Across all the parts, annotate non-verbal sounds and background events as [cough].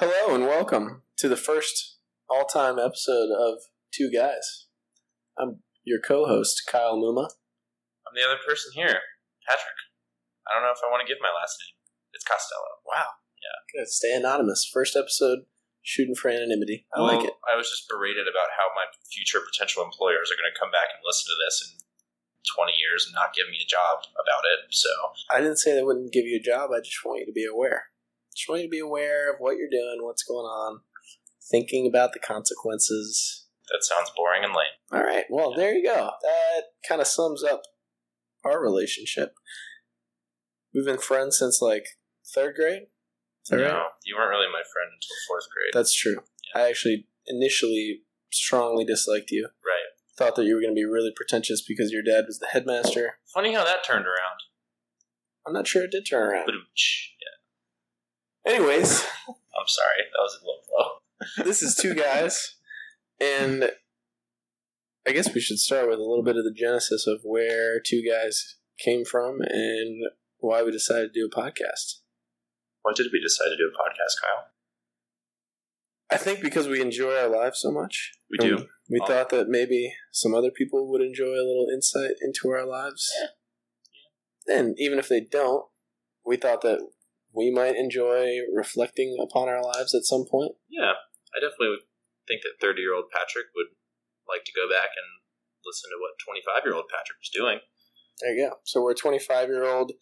Hello and welcome to the first all-time episode of Two Guys. I'm your co-host Kyle Muma. I'm the other person here, Patrick. I don't know if I want to give my last name. It's Costello. Wow. Yeah. Good. Stay anonymous. First episode, shooting for anonymity. I like it. I was just berated about how my future potential employers are going to come back and listen to this in 20 years and not give me a job about it. So I didn't say they wouldn't give you a job. I just want you to be aware. Just want you to be aware of what you're doing, what's going on, thinking about the consequences. that sounds boring and lame. All right. Well, there you go. That kind of sums up our relationship. We've been friends since like third grade. No, right? you weren't really my friend until fourth grade. That's true. I actually initially strongly disliked you. right. Thought that you were going to be really pretentious because your dad was the headmaster. Funny how that turned around. I'm not sure it did turn around. Yeah, Anyways, I'm sorry. That was a low blow. this is two guys, and I guess we should start with a little bit of the genesis of where two guys came from and why we decided to do a podcast. Why did we decide to do a podcast, Kyle? I think because we enjoy our lives so much. We do. We Oh. thought that maybe some other people would enjoy a little insight into our lives. And even if they don't, we thought that we might enjoy reflecting upon our lives at some point. Yeah, I definitely would think that 30 year old Patrick would like to go back and listen to what 25 year old Patrick was doing. There you go. So we're 25 year old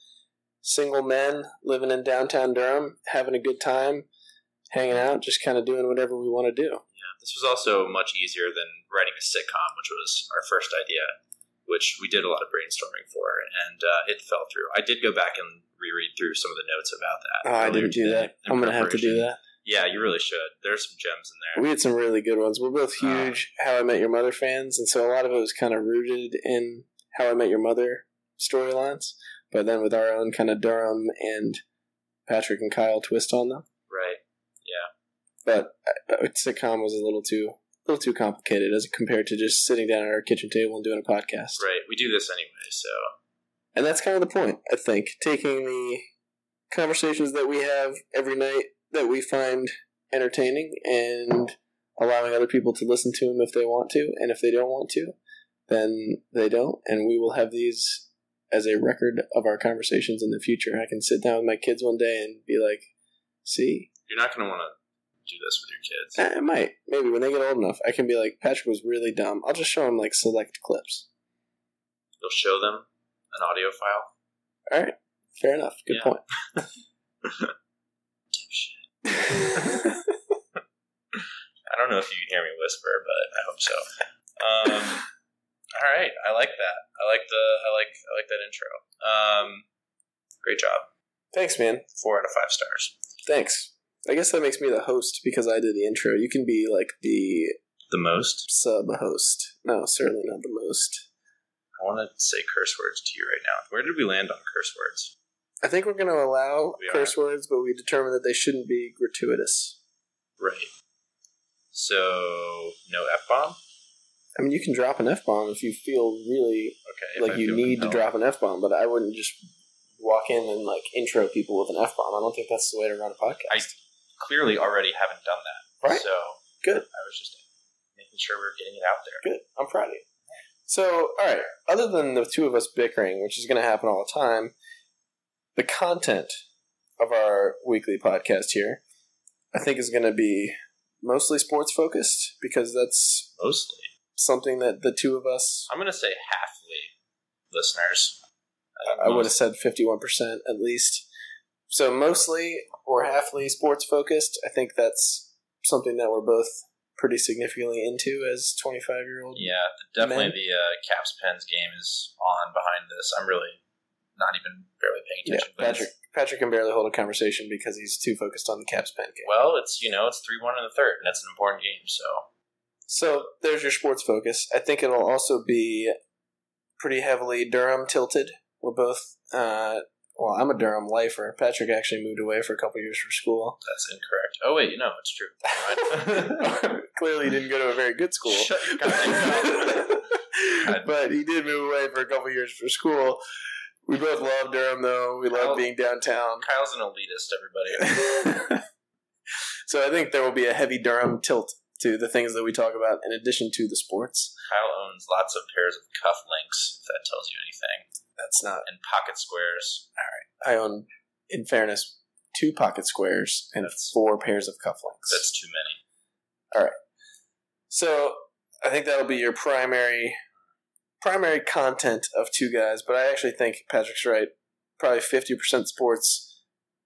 single men living in downtown Durham, having a good time, hanging out, just kind of doing whatever we want to do. Yeah, this was also much easier than writing a sitcom, which was our first idea, which we did a lot of brainstorming for, and uh, it fell through. I did go back and reread through some of the notes about that. Oh, I didn't do that. I'm going to have to do that. Yeah, you really should. There's some gems in there. We had some really good ones. We're both Uh, huge How I Met Your Mother fans, and so a lot of it was kind of rooted in How I Met Your Mother storylines, but then with our own kind of Durham and Patrick and Kyle twist on them. right. Yeah. But uh, sitcom was a little too, a little too complicated as compared to just sitting down at our kitchen table and doing a podcast. Right. We do this anyway, so And that's kind of the point, I think. Taking the conversations that we have every night that we find entertaining and allowing other people to listen to them if they want to. And if they don't want to, then they don't. And we will have these as a record of our conversations in the future. I can sit down with my kids one day and be like, see, you're not going to want to do this with your kids. I might. Maybe when they get old enough, I can be like, Patrick was really dumb. I'll just show them like select clips. You'll show them an audio file. All right. Fair enough. Good Yeah. point. [laughs] I don't know if you can hear me whisper, but I hope so. Um, all right, I like that. I like the I like I like that intro. Um, great job. Thanks, man. Four out of five stars. Thanks. I guess that makes me the host because I did the intro. You can be like the The most. sub host. No, certainly not the most. I want to say curse words to you right now. Where did we land on curse words? I think we're going to allow We are. curse words, but we determined that they shouldn't be gratuitous. Right. So no f bomb. I mean, you can drop an F bomb if you feel really Okay. like you need to drop an F bomb, but I wouldn't just walk in and like intro people with an F bomb. I don't think that's the way to run a podcast. I clearly already haven't done that. Right. So Good. I was just making sure we are getting it out there. Good. I'm proud of you. So, all right. Other than the two of us bickering, which is going to happen all the time, the content of our weekly podcast here, I think, is going to be mostly sports focused because that's Mostly. something that the two of us. I'm gonna say halfly listeners. think I would have said 51% at least. So, mostly or halfly sports focused. I think that's something that we're both pretty significantly into as 25 year old. Yeah, definitely Men. the uh, Caps Pens game is on behind this. I'm really not even barely paying Yeah, attention. but Patrick. Patrick can barely hold a conversation because he's too focused on the Caps pen game. Well, it's you know it's three one in the third, and it's an important game. So So there's your sports focus. I think it'll also be pretty heavily Durham tilted. We're both, uh, well, I'm a Durham lifer. Patrick actually moved away for a couple years for school. that's incorrect. Oh wait, no, it's true. [laughs] Clearly, he didn't go to a very good school. [laughs] But he did move away for a couple years for school. We both love Durham, though. We love oh. being downtown. Kyle's an elitist. Everybody. [laughs] So I think there will be a heavy Durham tilt to the things that we talk about in addition to the sports. Kyle owns lots of pairs of cuff links, if that tells you anything, That's not. and pocket squares. I own, in fairness, two pocket squares and That's- four pairs of cufflinks. That's too many. All right. So I think that'll be your primary primary content of two guys, but I actually think Patrick's right. Probably fifty percent sports,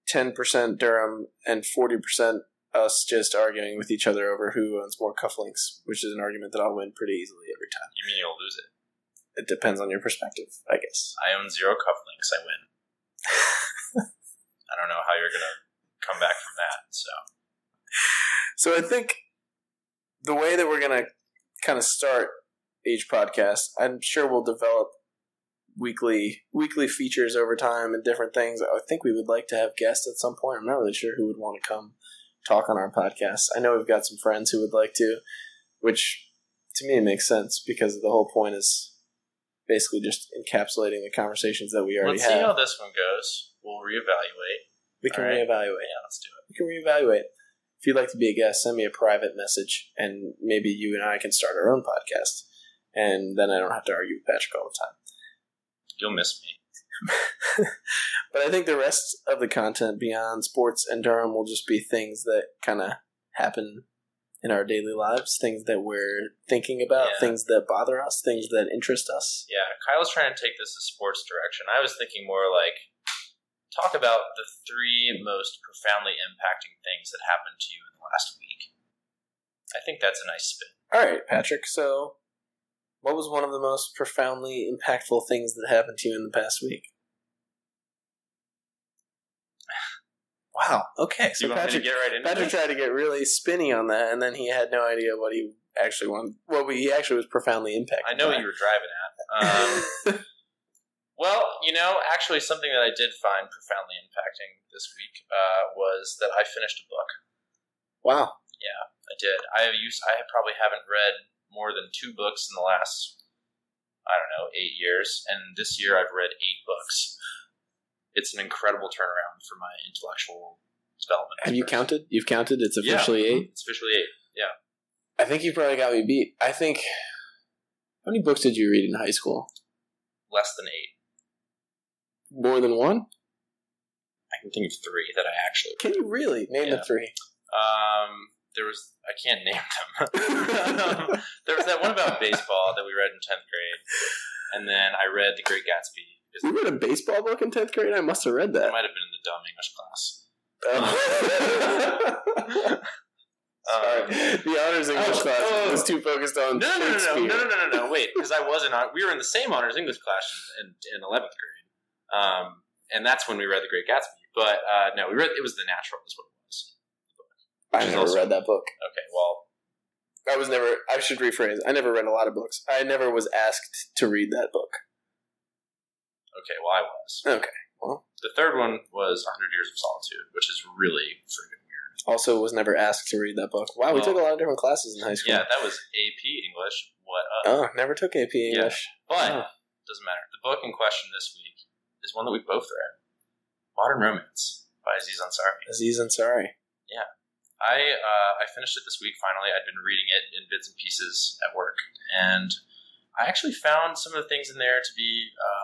ten percent Durham, and forty percent us just arguing with each other over who owns more cufflinks, which is an argument that I'll win pretty easily every time. You mean you'll lose it? It depends on your perspective, I guess. I own zero cufflinks. I win. I don't know how you're gonna come back from that. So So I think the way that we're gonna kind of start each podcast, I'm sure we'll develop weekly weekly features over time and different things. I think we would like to have guests at some point. I'm not really sure who would want to come talk on our podcast. I know we've got some friends who would like to, which to me makes sense because the whole point is basically just encapsulating the conversations that we already have. let's see how this one goes. We'll reevaluate. We can right. reevaluate. Yeah, let's do it. we can reevaluate. If you'd like to be a guest, send me a private message, and maybe you and I can start our own podcast, and then I don't have to argue with Patrick all the time. You'll miss me. [laughs] But I think the rest of the content beyond sports and Durham will just be things that kind of happen in our daily lives, things that we're thinking about, Yeah. things that bother us, things that interest us. Yeah, Kyle's trying to take this a sports direction. I was thinking more like talk about the three most profoundly impacting things that happened to you in the last week. I think that's a nice spin. All right, Patrick. So, what was one of the most profoundly impactful things that happened to you in the past week? Wow. Okay. So you want me to Patrick, get right into Patrick tried to get really spinny on that, and then he had no idea what he actually wanted. Well, he actually was profoundly impacted. I know what you were driving at. Um, [laughs] well, you know, actually, something that I did find profoundly impacting this week uh, was that I finished a book. wow. Yeah, I did. I have used. I probably haven't read more than two books in the last, I don't know, eight years, and this year I've read eight books. It's an incredible turnaround for my intellectual development. Have you counted? You've counted. It's Yeah. officially eight. It's officially eight. yeah. I think you probably got me beat. I think. How many books did you read in high school? Less than eight. More than one? I can think of three that I actually. Can you really name Yeah. the three? Um, there was. I can't name them. [laughs] [laughs] there was that one about baseball that we read in tenth grade, and then I read The Great Gatsby. We read a baseball book in tenth grade. I must have read That that. might have been in the dumb English class. Oh. [laughs] Sorry. Um, the honors English oh, class oh. was too focused on No, no, no, no, no, no, no, no. Wait, because I wasn't. We were in the same honors English class in in eleventh grade, um, and that's when we read The Great Gatsby. But uh, no, we read it was The Natural. Is what it was. I never also- read that book. Okay, well, I was never. I should rephrase. I never read a lot of books. I never was asked to read that book. Okay, well, I was. Okay. Well, The third one was 100 Years of Solitude, which is really freaking weird. also was never asked to read that book. Wow, we Well, took a lot of different classes in high school. Yeah, that was AP English. What up? Oh, never took AP English. But Oh. doesn't matter. The book in question this week is one that we both read, Modern Romance by Aziz Ansari. Aziz Ansari. Yeah. I uh, I finished it this week. Finally, I'd been reading it in bits and pieces at work, and I actually found some of the things in there to be uh,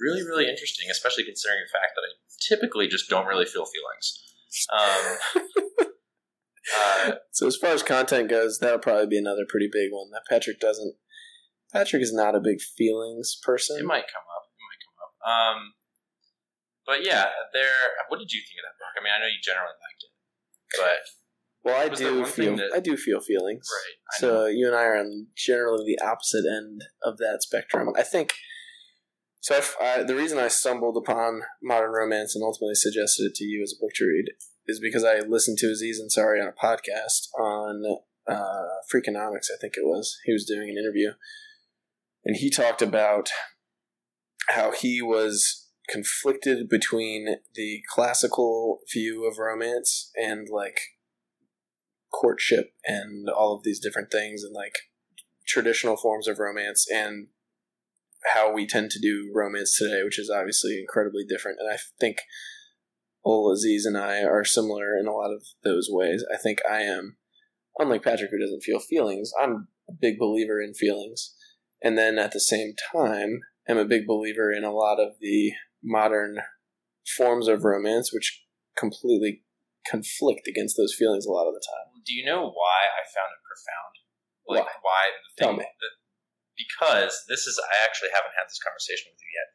really, really interesting, especially considering the fact that I typically just don't really feel feelings. Um, [laughs] uh, So as far as content goes, that'll probably be another pretty big one. That Patrick doesn't. Patrick is not a big feelings person. it might come up. It might come up. Um, but yeah, there. What did you think of that book? I mean, I know you generally liked it, but well, I do feel. that- I do feel feelings. right. So you and I are on generally the opposite end of that spectrum. I think. So if I, the reason I stumbled upon modern romance and ultimately suggested it to you as a book to read is because I listened to Aziz Ansari on a podcast on uh, Freakonomics. I think it was. He was doing an interview, and he talked about how he was conflicted between the classical view of romance and like courtship and all of these different things and like traditional forms of romance and how we tend to do romance today, which is obviously incredibly different. And I think old Aziz and I are similar in a lot of those ways. I think I am, unlike Patrick, who doesn't feel feelings. I'm a big believer in feelings, and then at the same time, I'm a big believer in a lot of the modern forms of romance, which completely conflict against those feelings a lot of the time. Do you know why I found it profound? Like Why? why, the thing Tell me. that- because this is I actually haven't had this conversation with you yet.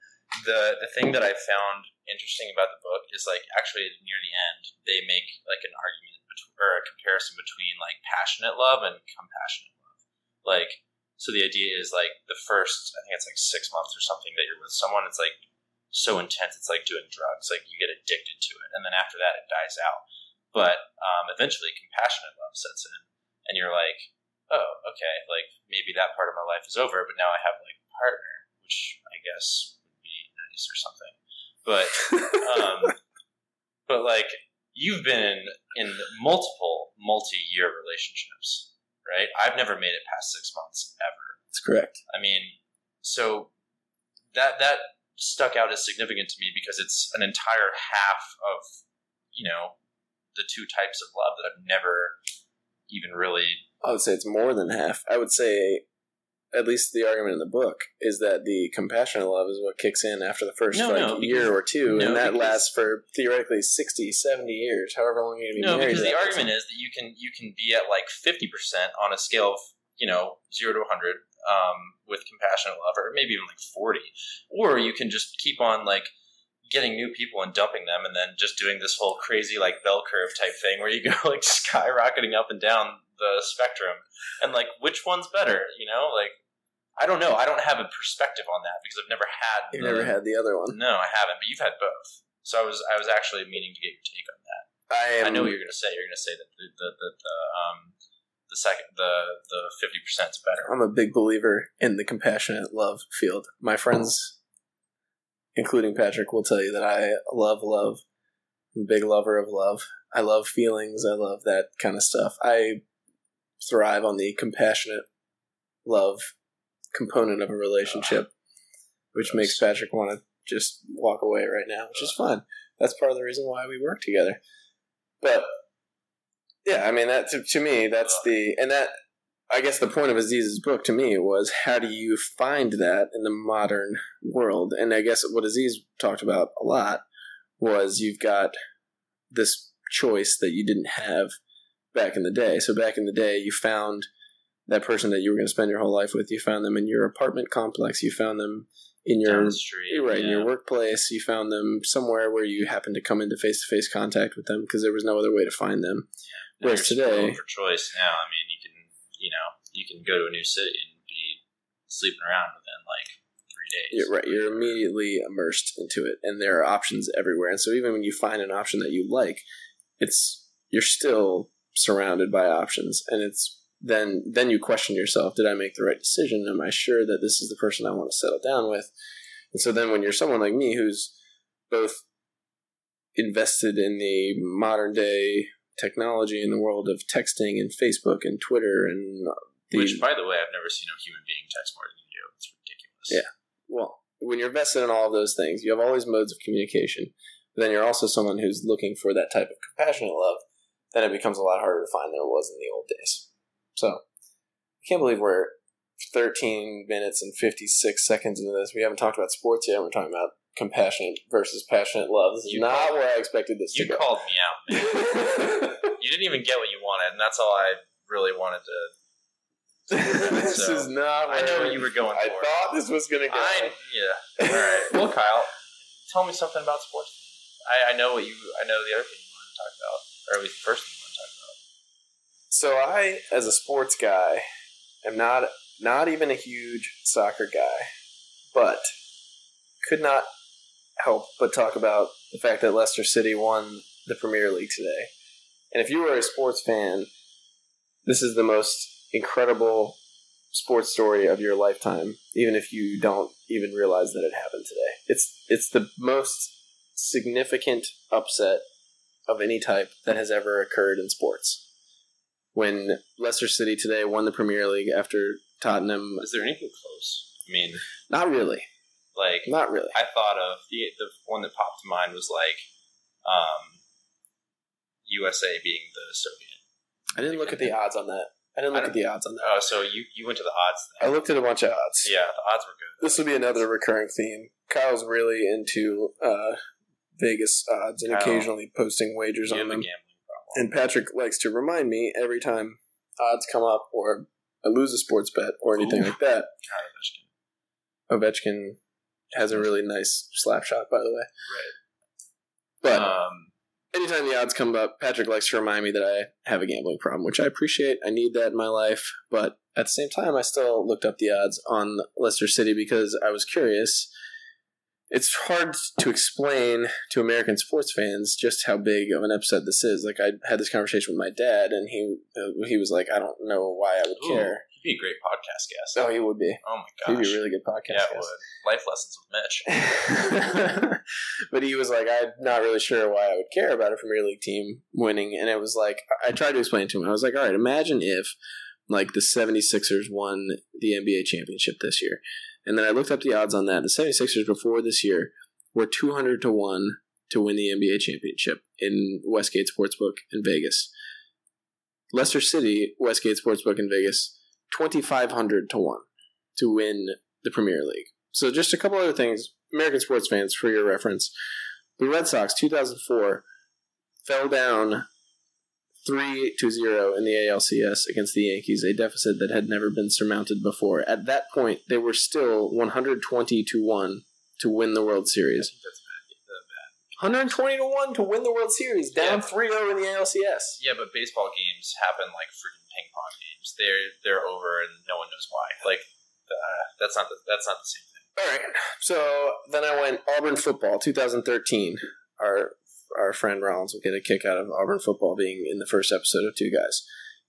The the thing that I found interesting about the book is like actually near the end they make like an argument between, or a comparison between like passionate love and compassionate love. Like so the idea is like the first I think it's like six months or something that you're with someone it's like so intense it's like doing drugs like you get addicted to it and then after that it dies out but um, eventually compassionate love sets in and you're like oh okay like maybe that part of my life is over but now i have like a partner which i guess would be nice or something but um, [laughs] but like you've been in multiple multi-year relationships right i've never made it past six months ever That's correct. I mean, so that that stuck out as significant to me because it's an entire half of you know the two types of love that I've never even really. I would say it's more than half. I would say, at least the argument in the book is that the compassionate love is what kicks in after the first No, like, no, because- year or two, no, and that because- lasts for theoretically 60, 70 years, however long you're going to be No, married. No, because the argument person. is that you can you can be at like fifty percent on a scale of you know zero to hundred um, with compassionate love, or maybe even like forty, or you can just keep on like getting new people and dumping them, and then just doing this whole crazy like bell curve type thing where you go [laughs] like skyrocketing up and down the spectrum, and like which one's better, you know? Like I don't know. I don't have a perspective on that because I've never had. You've the- never had the other one. No, I haven't. But you've had both. So I was I was actually meaning to get your take on that. I. I know what you're going to say. You're going to say that the the, the, the um the second the the fifty percent is better. I'm a big believer in the compassionate love field. My friends, including Patrick, will tell you that I love love. I'm a big lover of love. I love feelings. I love that kind of stuff. I thrive on the compassionate love component of a relationship, which makes Patrick want to just walk away right now, which is fun. That's part of the reason why we work together. But yeah, I mean that to, to me that's the and that I guess the point of Aziz's book to me was how do you find that in the modern world? And I guess what Aziz talked about a lot was you've got this choice that you didn't have back in the day. So back in the day, you found that person that you were going to spend your whole life with. You found them in your apartment complex. You found them in your the street, right in your workplace. You found them somewhere where you happened to come into face to face contact with them because there was no other way to find them. Now Whereas today- for choice now. I mean, you can you know you can go to a new city and be sleeping around within like three days. You're right. You're immediately immersed into it, and there are options everywhere. And so, even when you find an option that you like, it's you're still surrounded by options, and it's then then you question yourself: Did I make the right decision? Am I sure that this is the person I want to settle down with? And so, then when you're someone like me, who's both invested in the modern day technology in the world of texting and Facebook and Twitter and the, Which, by the way, I've never seen a human being text more than you do. It's ridiculous. Yeah. well, when you're invested in all of those things, you have all these modes of communication. But then you're also someone who's looking for that type of compassionate love. Then it becomes a lot harder to find than it was in the old days. So I can't believe we're 13 minutes and 56 seconds into this. We haven't talked about sports yet. We're talking about compassionate versus passionate love. This is You not where I expected this You to go. called me out. Man. [laughs] you didn't even get what you wanted, and that's all I really wanted to. [laughs] this So, is not. I know what you were going I thought this was going to go. I yeah. All right. Well, Kyle, tell me something about sports. I, I know what you. I know the other thing you wanted to talk about, or at least first you want to talk about. So I, as a sports guy, am not not even a huge soccer guy, but could not help but talk about the fact that Leicester City won the Premier League today. And if you were a sports fan, this is the most incredible sports story of your lifetime, even if you don't even realize that it happened today. It's it's the most significant upset of any type that has ever occurred in sports when Leicester City today won the Premier League after Tottenham. Is there anything close? I mean, Not really. like Not really. I thought of the the one that popped to mind was like Um, USA being the Soviet. I didn't look at the odds on that. I didn't look I at the odds on that. Oh, so you you went to the odds. I looked at a bunch of odds. Yeah, the odds were good. This will be another recurring theme. Kyle's really into uh, Vegas odds and Kyle, occasionally posting wagers on them. gambling problem. And Patrick likes to remind me every time odds come up or I lose a sports bet or anything Ooh. like that. God, Ovechkin. Ovechkin has a really nice slap shot, by the way. Right. But um, anytime the odds come up, Patrick likes to remind me that I have a gambling problem, which I appreciate. I need that in my life. But at the same time, I still looked up the odds on Leicester City because I was curious. It's hard to explain to American sports fans just how big of an upset this is. Like I had this conversation with my dad, and he uh, he was like, "I don't know why I would ooh, care." He'd be a great podcast guest. Oh, he would be. Oh my god. He'd be a really good podcast. yeah, guest. would. Life lessons with Mitch. [laughs] but he was like, I'm not really sure why I would care about a Premier League team winning. And it was like, I tried to explain to him. I was like, all right, imagine if like the 76ers won the NBA championship this year. And then I looked up the odds on that. The 76ers before this year were 200 to 1 to win the NBA championship in Westgate Sportsbook in Vegas. Leicester City, Westgate Sportsbook in Vegas, 2,500 to 1 to win the Premier League. So just a couple other things, American sports fans, for your reference. The Red Sox, 2004, fell down 3 to 0 in the ALCS against the Yankees, a deficit that had never been surmounted before. At that point, they were still 120 to 1 to win the World Series. think that's bad. 120 to 1 to win the World Series, down Yeah. 3 0 in the ALCS. Yeah, but baseball games happen like freaking ping pong games. They're they're over and no one knows why. Like uh, that's not the, that's not the same thing. All right. So then I went Auburn football, 2013. Our our friend Rollins will get a kick out of Auburn football being in the first episode of Two Guys.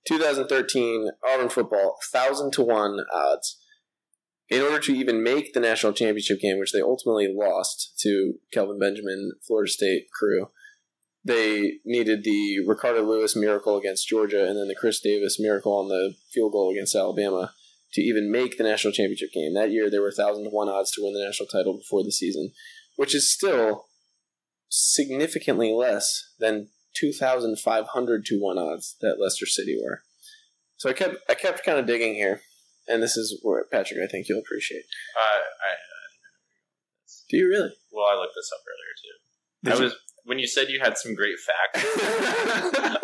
2013 Auburn football, thousand to one odds. In order to even make the national championship game, which they ultimately lost to Kelvin Benjamin, Florida State crew, they needed the Ricardo Louis miracle against Georgia and then the Chris Davis miracle on the field goal against Alabama to even make the national championship game. That year, there were 1,000 to 1 odds to win the national title before the season, which is still significantly less than 2,500 to 1 odds that Leicester City were. So I kept I kept kind of digging here, and this is where, Patrick, I think you'll appreciate. Uh, I Do you really? well, I looked this up earlier too. Did I you- was when you said you had some great facts. [laughs]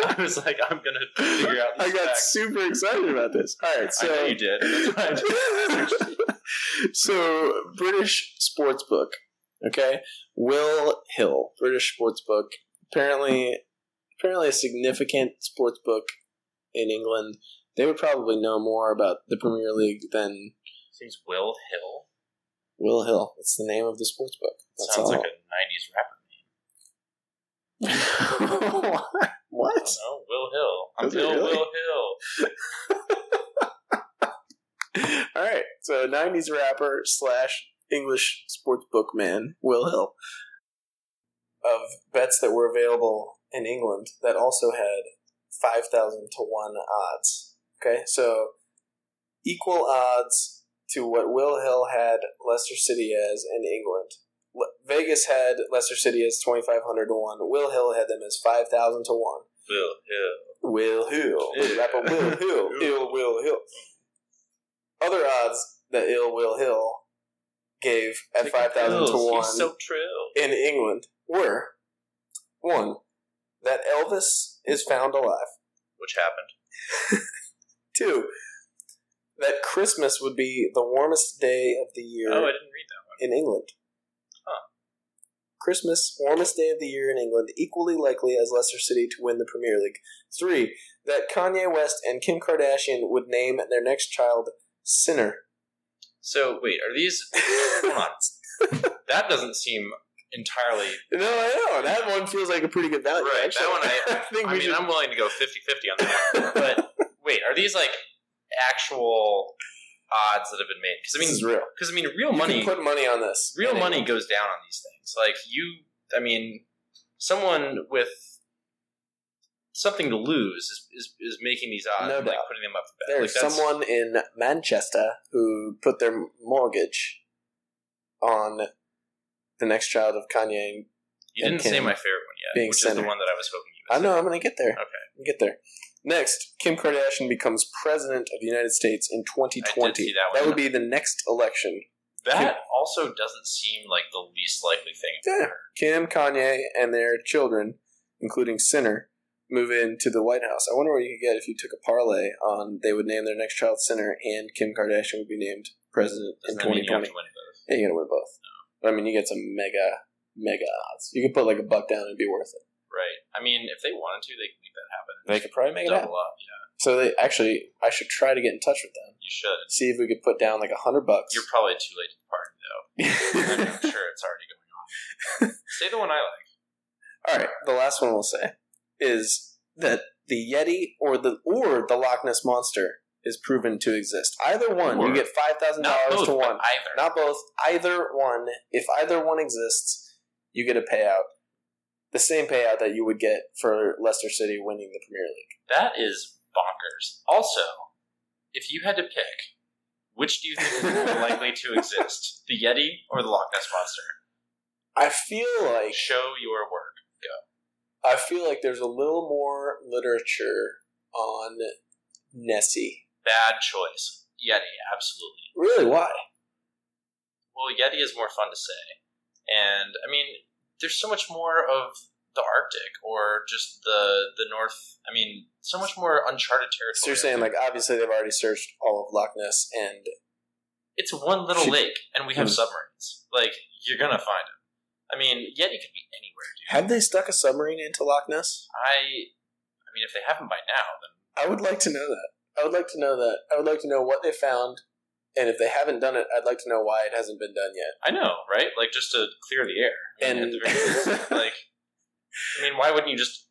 I was like, I'm gonna figure out. These I got facts. super excited about this. All right, so I know you did. That's why I [laughs] did. [laughs] so British sports book, okay? Will Hill, British sports book. Apparently, apparently a significant sports book in England. They would probably know more about the Premier League than Seems Will Hill Will Hill. It's the name of the sports book. That's sounds all. like a '90s rapper name. [laughs] what? I Will Hill. I'm Bill really? Will Hill. [laughs] All right, so '90s rapper slash English sports book man Will Hill of bets that were available in England that also had five thousand to one odds. Okay, so equal odds to what Will Hill had Leicester City as in England. Vegas had Leicester City as twenty five hundred to one. Will Hill had them as five thousand to one. Will Hill. Will Hill. Yeah. rapper Will Hill. [laughs] Ill Will Hill. Other odds that Ill Will Hill gave at Take five thousand to one so true. in England were one that Elvis is found alive. Which happened. [laughs] Two that Christmas would be the warmest day of the year Oh, I didn't read that one. in England. Huh. Christmas, warmest day of the year in England, equally likely as Leicester City to win the Premier League. Three, that Kanye West and Kim Kardashian would name their next child Sinner. So wait, are these? [laughs] Hold on. that doesn't seem entirely. No, I know. That one feels like a pretty good value. Right, actually. that one [laughs] I- think I mean, should. I'm willing to go 50-50 on that one. [laughs] But wait, are these like actual odds that have been made? Because I this is mean, real. because I mean, real You money, put money on this. real money goes down on these things. Like you, I mean, someone with something to lose is is, is making these odds, No and, like doubt. putting them up. to bet. There's like, someone in Manchester who put their mortgage on the next child of Kanye. You didn't and say my favorite one yet, Being which is the one that I was hoping you would. I know. I'm going to get there. Okay. Get there. Next, Kim Kardashian becomes president of the United States in 2020. see that one. would be the next election. That also doesn't seem like the least likely thing. Yeah. Kim, Kanye, and their children, including Sinner, move into the White House. I wonder what you could get if you took a parlay on they would name their next child Sinner and Kim Kardashian would be named president in Doesn't that mean you have 2020. to win both? Yeah, you're gonna win both. But I mean, you get some mega, mega odds. You could put like a buck down and it'd be worth it. Right. I mean, if they wanted to, they could make that happen. They could probably make it happen. Double up. Yeah, So they actually, I should try to get in touch with them. you should. See if we could put down like a hundred bucks. You're probably too late to the party, though. [laughs] I'm sure it's already going on. [laughs] Say the one I like. All right, the last one we'll say is that the Yeti or the or the Loch Ness monster is proven to exist. Either one, Or- you get five thousand dollars to one. either. Not both. Either one. If either one exists, you get a payout. The same payout that you would get for Leicester City winning the Premier League. That is bonkers. Also, if you had to pick, which do you think is more [laughs] likely to exist, the Yeti or the Loch Ness monster? I feel like Show your work. I feel like there's a little more literature on Nessie. Bad choice. Yeti, absolutely. Really? Why? Well, Yeti is more fun to say, and I mean, there's so much more of the Arctic or just the the North. I mean, so much more uncharted territory. So you're saying like obviously they've already searched all of Loch Ness and it's one little lake, and we have Hmm. submarines. Like you're gonna find them. I mean, Yeti could be anywhere. Have they stuck a submarine into Loch Ness? I, I mean, if they haven't by now, then I would like to know that. I would like to know that. I would like to know what they found, and if they haven't done it, I'd like to know why it hasn't been done yet. I know, right? Like just to clear the air. I mean, And- at the very least, [laughs] like, I mean, why wouldn't you just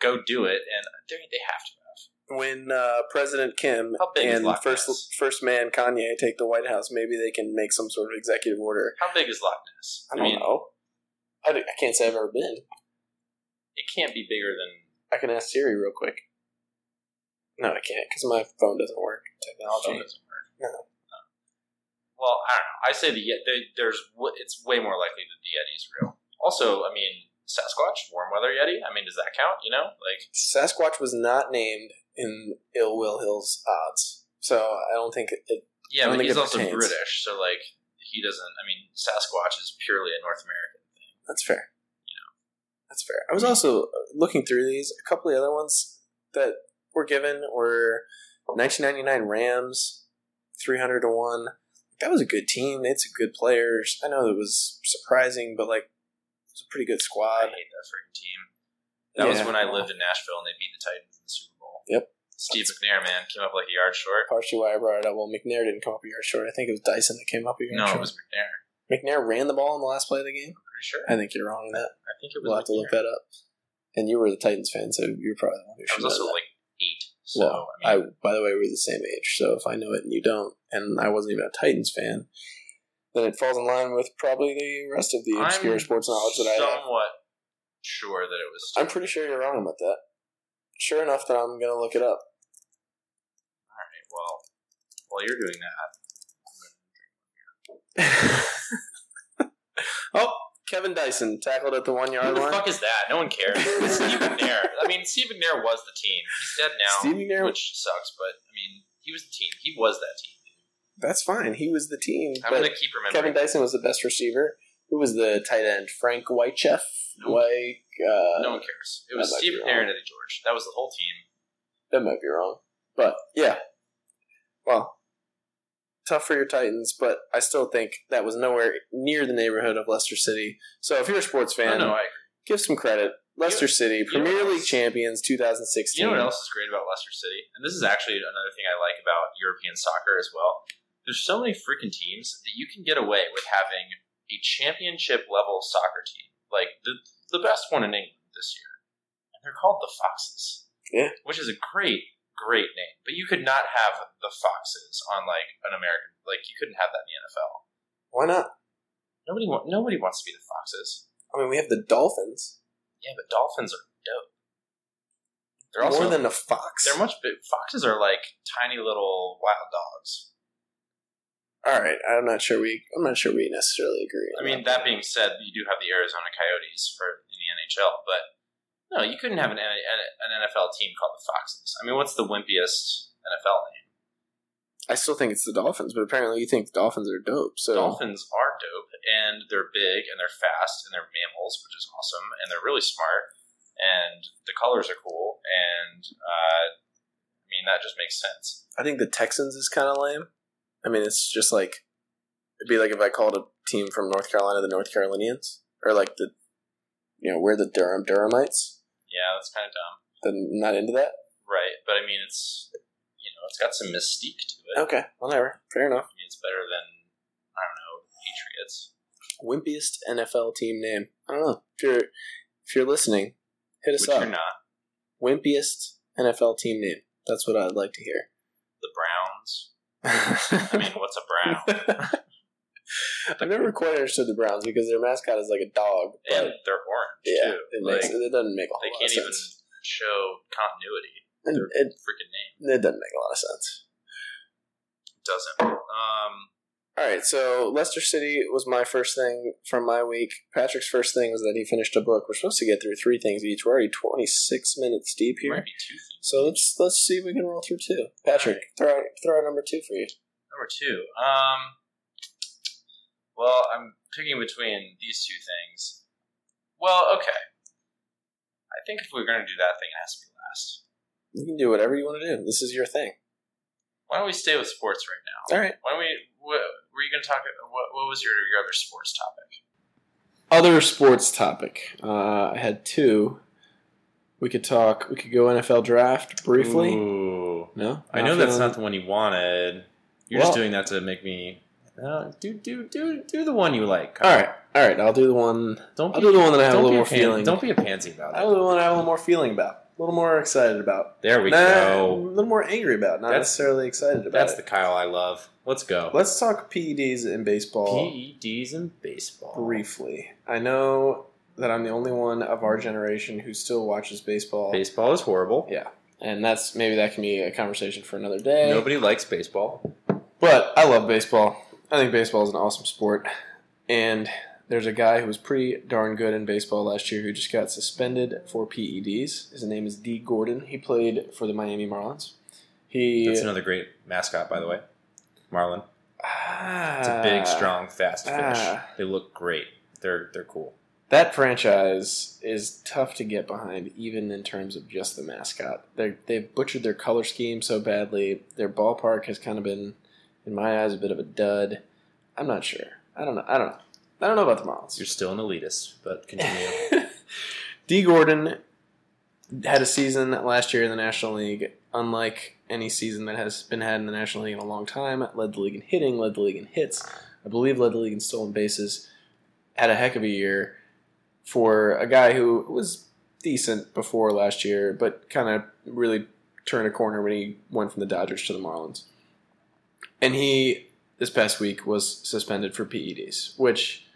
go do it? And they they have to have. When uh, President Kim How big is and first first man Kanye take the White House, maybe they can make some sort of executive order. How big is Loch Ness? I don't know. I, I can't say I've ever been. It can't be bigger than. I can ask Siri real quick. No, I can't because my phone doesn't work. Phone Technology. doesn't work. No. Well, I don't know. I say the Ye- they, there's it's way more likely that the Yeti's real. Also, I mean, Sasquatch, warm weather Yeti. I mean, does that count? You know, like Sasquatch was not named in Ill Will Hill's odds, so I don't think it. it yeah, but he's also pertains. British, so like he doesn't. I mean, Sasquatch is purely a North American. That's fair. You know, that's fair. I was also looking through these. A couple of the other ones that were given were 1999 Rams, 300 to one. That was a good team. They had some good players. I know it was surprising, but like it was a pretty good I squad. hate that freaking team. That was when I lived in Nashville and they beat the Titans in the Super Bowl. Yep. Steve McNair, man, came up like a yard short. Partially why I brought it up. Well, McNair didn't come up a yard short. I think it was Dyson that came up a yard No, short. it was McNair. McNair ran the ball in the last play of the game. Sure. I think you're wrong on that. I think it was. We'll have to look McNair. that up. And you were the Titans fan, so you're probably the one who I was also that. like eight. So well, I I, by the way, we're the same age, so if I know it and you don't, and I wasn't even a Titans fan, then it falls in line with probably the rest of the obscure I'm sports knowledge that I have. somewhat sure that it was. I'm pretty sure you're wrong about that. Sure enough, that I'm gonna look it up. All right. Well, while you're doing that, [laughs] [laughs] oh, Kevin Dyson tackled at the one yard line. who the fuck is that? No one cares. [laughs] Steve McNair. I mean, Steve McNair was the team. He's dead now, Steve McNair, which sucks. But I mean, he was the team. He was that team. that's fine. He was the team. I'm gonna keep remembering. Kevin Dyson was the best receiver. Who was the tight end? Frank Wycheck. No. White. Uh, no one cares. It was Steve be McNair and Eddie George. That was the whole team. That might be wrong. But yeah. Well, tough for your Titans, but I still think that was nowhere near the neighborhood of Leicester City. So if you're a sports fan, no, I give some credit. Leicester City, you Premier League champions 2016. You know what else is great about Leicester City? And this is actually another thing I like about European soccer as well. There's so many freaking teams that you can get away with having a championship level soccer team. Like the the best one in England this year. And they're called the Foxes. Yeah. Which is a great, great name. But you could not have the Foxes on like an American like you couldn't have that in the NFL. Why not? Nobody wa- nobody wants to be the Foxes. I mean, we have the Dolphins. Yeah, but Dolphins are dope. They're also More than a fox. They're much big. Foxes are like tiny little wild dogs. All right, I'm not sure we. I'm not sure we necessarily agree. I mean, that being said, you do have the Arizona Coyotes for in the NHL, but no, you couldn't have an, an NFL team called the Foxes. I mean, what's the wimpiest NFL name? I still think it's the Dolphins, but apparently you think Dolphins are dope. So Dolphins are dope, and they're big, and they're fast, and they're mammals, which is awesome, and they're really smart, and the colors are cool, and uh, I mean that just makes sense. I think the Texans is kind of lame. I mean, it's just like it'd be like if I called a team from North Carolina the North Carolinians, or like the you know we're the Durham Durhamites. Yeah, that's kind of dumb. Then not into that. Right, but I mean it's you know it's got some mystique to it. Okay, whatever. Fair enough. I mean, it's better than I don't know Patriots. Wimpiest NFL team name. I don't know if you're if you're listening, hit us Which up. you're not. Wimpiest NFL team name. That's what I'd like to hear. The Browns. [laughs] I mean, what's a brown? [laughs] I've never quite understood the Browns because their mascot is like a dog. and they're orange yeah, too. it, Like, makes, it doesn't make a whole they can't even sense. show continuity. It, Their it, freaking name it doesn't make a lot of sense. It doesn't. Um, All right, so Leicester City was my first thing from my week. Patrick's first thing was that he finished a book. We're supposed to get through three things each. We're already twenty six minutes deep here, might be two so let's let's see if we can roll through two. Patrick, throw out, throw out number two for you. Number two. Um, well, I'm picking between these two things. Well, okay. I think if we're going to do that thing, it has to be last. You can do whatever you want to do. This is your thing. Why don't we stay with sports right now? All right. Why don't we? What, were you going to talk? What, what was your your other sports topic? Other sports topic. Uh, I had two. We could talk. We could go NFL draft briefly. Ooh. No, I know that's not the one you wanted. You're Well- just doing that to make me. Uh, do do do do the one you like. All right, all right. I'll do the one. Don't I'll be, do the one that I have a little more pan- feeling. Don't be a pansy about it. I'll do the one I have a little more feeling about. A little more excited about. There we Nah, a little more angry about. Not That's- necessarily excited about. That's it. the Kyle I love. Let's go. Let's talk PEDs in baseball PEDs in baseball. briefly. I know that I'm the only one of our generation who still watches baseball. Baseball is horrible. Yeah, and that's maybe that can be a conversation for another day. Nobody likes baseball. But I love baseball. I think baseball is an awesome sport. And there's a guy who was pretty darn good in baseball last year who just got suspended for PEDs. His name is Dee Gordon. He played for the Miami Marlins. He That's another great mascot, by the way. Marlin. Ah, It's a Ah, big, strong, fast fish. ah. They look great. They're they're cool. That franchise is tough to get behind, even in terms of just the mascot. They they've butchered their color scheme so badly. Their ballpark has kind of been, in my eyes, a bit of a dud. I'm not sure. I don't know. I don't know. I don't know about the Marlins. You're still an elitist, but continue. [laughs] Dee Gordon had a season last year in the National League, unlike any season that has been had in the National League in a long time. Led the league in hitting, led the league in hits. I believe led the league in stolen bases. Had a heck of a year for a guy who was decent before last year, but kind of really turned a corner when he went from the Dodgers to the Marlins. And he this past week was suspended for PEDs, which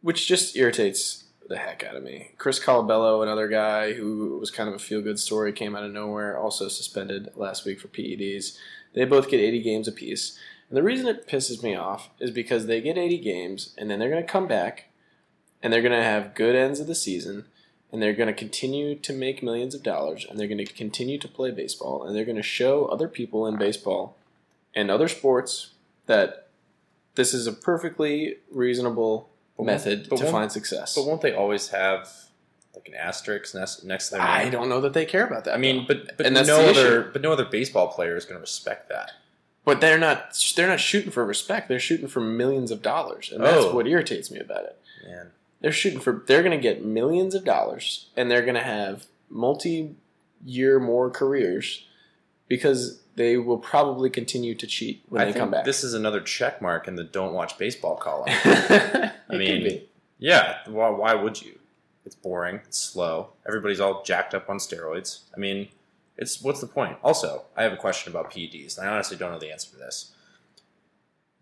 which just irritates the heck out of me. Chris Colabello, another guy who was kind of a feel good story, came out of nowhere, also suspended last week for PEDs. They both get 80 games apiece. And the reason it pisses me off is because they get 80 games and then they're going to come back and they're going to have good ends of the season and they're going to continue to make millions of dollars and they're going to continue to play baseball and they're going to show other people in baseball and other sports that this is a perfectly reasonable But method to find success. but won't they always have like an asterisk next, next to their name? I don't know that they care about that. I mean, but but And that's no other but no other baseball player is going to respect that. but they're not they're not shooting for respect. They're shooting for millions of dollars, and that's Oh. what irritates me about it. Man, They're shooting for they're going to get millions of dollars, and they're going to have multi-year more careers because they will probably continue to cheat when I they come back. this is another check mark in the "Don't Watch Baseball" column. [laughs] I mean, yeah, why, why would you? It's boring. It's slow. Everybody's all jacked up on steroids. I mean, it's what's the point? Also, I have a question about PEDs, and I honestly don't know the answer to this.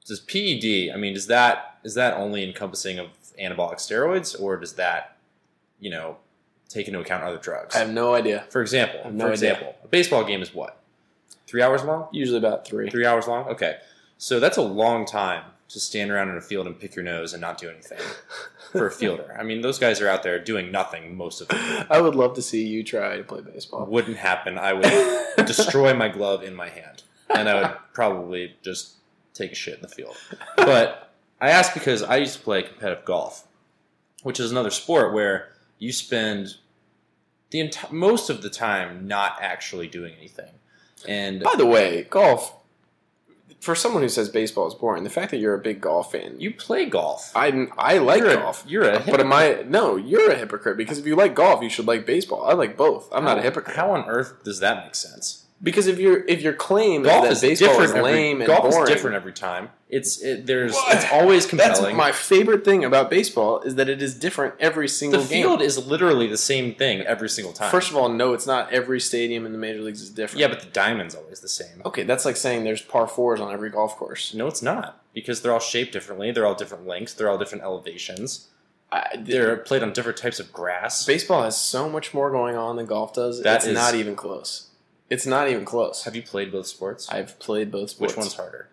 Does PED? I mean, does that is that only encompassing of anabolic steroids, or does that, you know, take into account other drugs? I have no idea. For example, no for idea. example, a baseball game is what? Three hours long? Usually about three. Three hours long? Okay. So that's a long time to stand around in a field and pick your nose and not do anything [laughs] for a fielder. I mean, those guys are out there doing nothing most of the time. I would love to see you try to play baseball. Wouldn't happen. I would [laughs] destroy my glove in my hand, and I would probably just take a shit in the field. But I asked because I used to play competitive golf, which is another sport where you spend the enti- most of the time not actually doing anything. And By the way, golf. For someone who says baseball is boring, the fact that you're a big golf fan, you play golf. I I like you're golf. A, you're a hypocrite. but am I? No, you're a hypocrite because if you like golf, you should like baseball. I like both. I'm not a hypocrite. How on earth does that make sense? Because if your if your claim Golf is is that baseball different. is every, lame and golf boring, is different every time. It's it, there's What? it's always [laughs] compelling. That's my favorite thing about baseball is that it is different every single. Game. The single field is literally the same thing every single time. First of all, no, it's not. Every stadium in the major leagues is different. yeah, but the diamond's always the same. okay, that's like saying there's par fours on every golf course. No, it's not because they're all shaped differently. They're all different lengths. They're all different elevations. I, They're played on different types of grass. baseball has so much more going on than golf does. That it's is- not even close. It's not even close. Have you played both sports? I've played both sports. Which one's harder?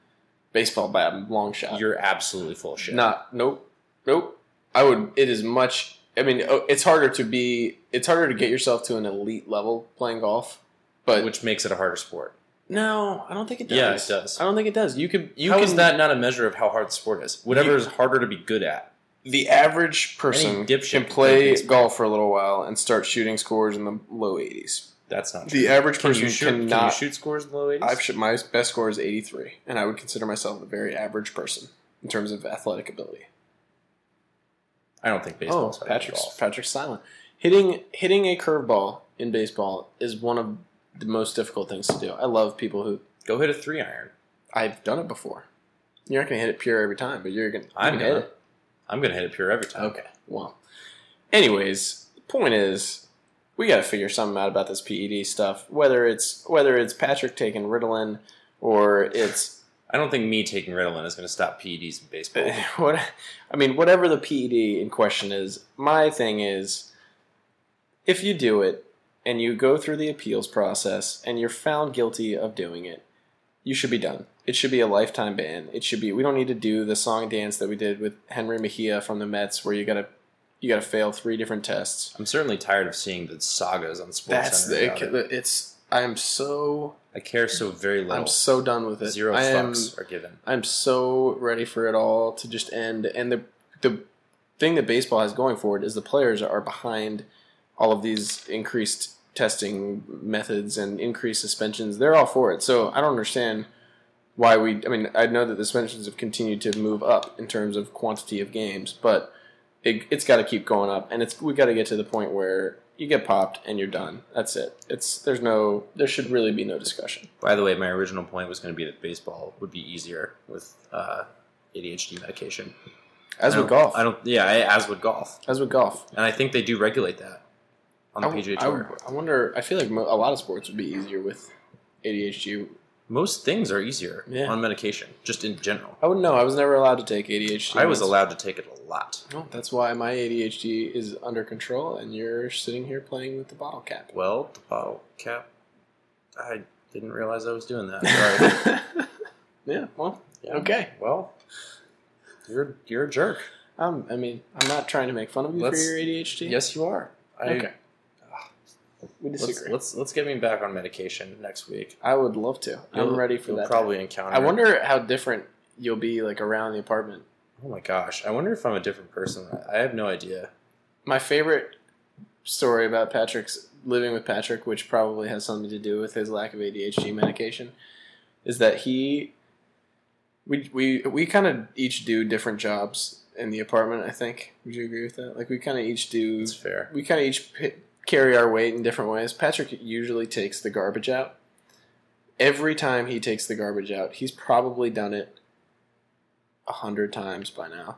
baseball by a long shot? You're absolutely full of shit. Not nope nope. I would. It is much. I mean, oh, it's harder to be. It's harder to get yourself to an elite level playing golf. But which makes it a harder sport. no, I don't think it does. Yeah, it does. I don't think it does. You could. You How can. is that not a measure of how hard the sport is? Whatever You- is harder to be good at. The average person can play golf for a little while and start shooting scores in the low 80s. That's not true. The average Can person you shoot, can you cannot. shoot scores in the low 80s? I've shot, my best score is 83, and I would consider myself a very average person in terms of athletic ability. I don't think baseball Oh, Patrick's. Patrick's silent. Hitting hitting a curveball in baseball is one of the most difficult things to do. I love people who Go hit a three iron. I've done it before. You're not gonna hit it pure every time, but you're gonna. I'm hit gonna. it. I'm gonna hit it pure every time. Okay. Well. Anyways, the point is, we got to figure something out about this PED stuff. Whether it's whether it's Patrick taking Ritalin, or it's I don't think me taking Ritalin is going to stop PEDs in baseball. [laughs] what I mean, whatever the PED in question is. My thing is, if you do it and you go through the appeals process and you're found guilty of doing it, you should be done. It should be a lifetime ban. It should be. We don't need to do the song dance that we did with Jenrry Mejia from the Mets, where you gotta you gotta fail three different tests. I'm certainly tired of seeing the sagas on Sports That's Center. the, it. it's. I am so I care so very little. I'm so done with it. Zero I am, fucks are given. I'm so ready for it all to just end. And the the thing that baseball has going for it is the players are behind all of these increased testing methods and increased suspensions. They're all for it. So I don't understand why we. I mean, I know that the suspensions have continued to move up in terms of quantity of games, but it, it's got to keep going up, and it's we got to get to the point where you get popped and you're done. That's it. It's there's no there should really be no discussion. By the way, my original point was going to be that baseball would be easier with uh, ADHD medication. As I with golf, I don't. Yeah, I- as with golf, as with golf. and I think they do regulate that on the I, PGA I- Tour. I wonder. I feel like mo- a lot of sports would be easier with ADHD. Most things are easier Yeah. on medication, just in general. I wouldn't know. I was never allowed to take ADHD. I was allowed to take it a lot. Well, that's why my ADHD is under control, and you're sitting here playing with the bottle cap. Well, the bottle cap. I didn't realize I was doing that. [laughs] Sorry. yeah. Well. Yeah. Okay. Well, you're you're a jerk. Um. I mean, I'm not trying to make fun of you Let's- for your ADHD. Yes, you are. I, Okay. We Let's, disagree. let's let's get me back on medication next week. I would love to. I'm You'll- ready for you'll that. Probably encounter. I wonder how different you'll be like around the apartment. Oh my gosh! I wonder if I'm a different person. I have no idea. My favorite story about Patrick's living with Patrick, which probably has something to do with his lack of ADHD medication, is that he we we we kind of each do different jobs in the apartment. I think. Would you agree with that? Like we kind of each do. It's fair. We kind of each p- carry our weight in different ways. Patrick usually takes the garbage out. Every time he takes the garbage out, he's probably done it a hundred times by now,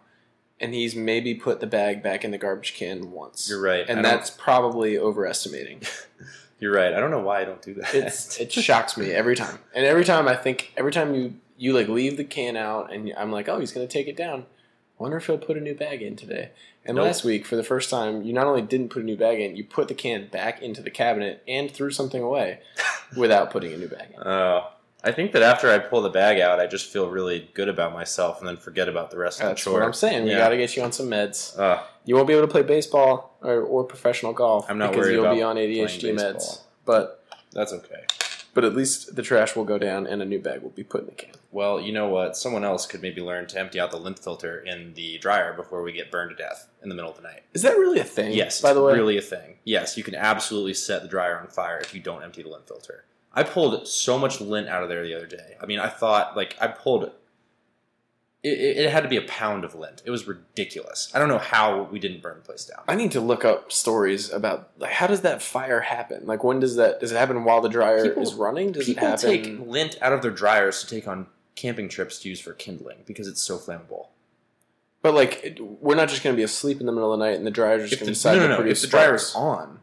and he's maybe put the bag back in the garbage can once. You're right. And that's probably overestimating. [laughs] You're right. I don't know why I don't do that. It's it shocks me every time, and every time I think every time you you like leave the can out, and I'm like, oh, he's gonna take it down. Wonder if he'll put a new bag in today. And Nope. last week, for the first time, you not only didn't put a new bag in, you put the can back into the cabinet and threw something away [laughs] without putting a new bag in. Oh, I think that after I pull the bag out, I just feel really good about myself, and then forget about the rest That's of the chore. That's what I'm saying. We Yeah. got to get you on some meds. Uh, You won't be able to play baseball or, or professional golf. I'm not because worried you'll about be on ADHD meds. But that's okay. But at least the trash will go down and a new bag will be put in the can. Well, you know what? Someone else could maybe learn to empty out the lint filter in the dryer before we get burned to death in the middle of the night. Is that really a thing? Yes, By the way, really a thing. Yes, you can absolutely set the dryer on fire if you don't empty the lint filter. I pulled so much lint out of there the other day. I mean, I thought like I pulled. It, it, had to be a pound of lint. It was ridiculous. I don't know how we didn't burn the place down. I need to look up stories about like how does that fire happen? Like when does that does it happen while the dryer People- is running? Does it People happen? take lint out of their dryers to take on camping trips to use for kindling because it's so flammable. But like it- we're not just going to be asleep in the middle of the night and the dryer's just going to decide no, no, no, if the dryer is on,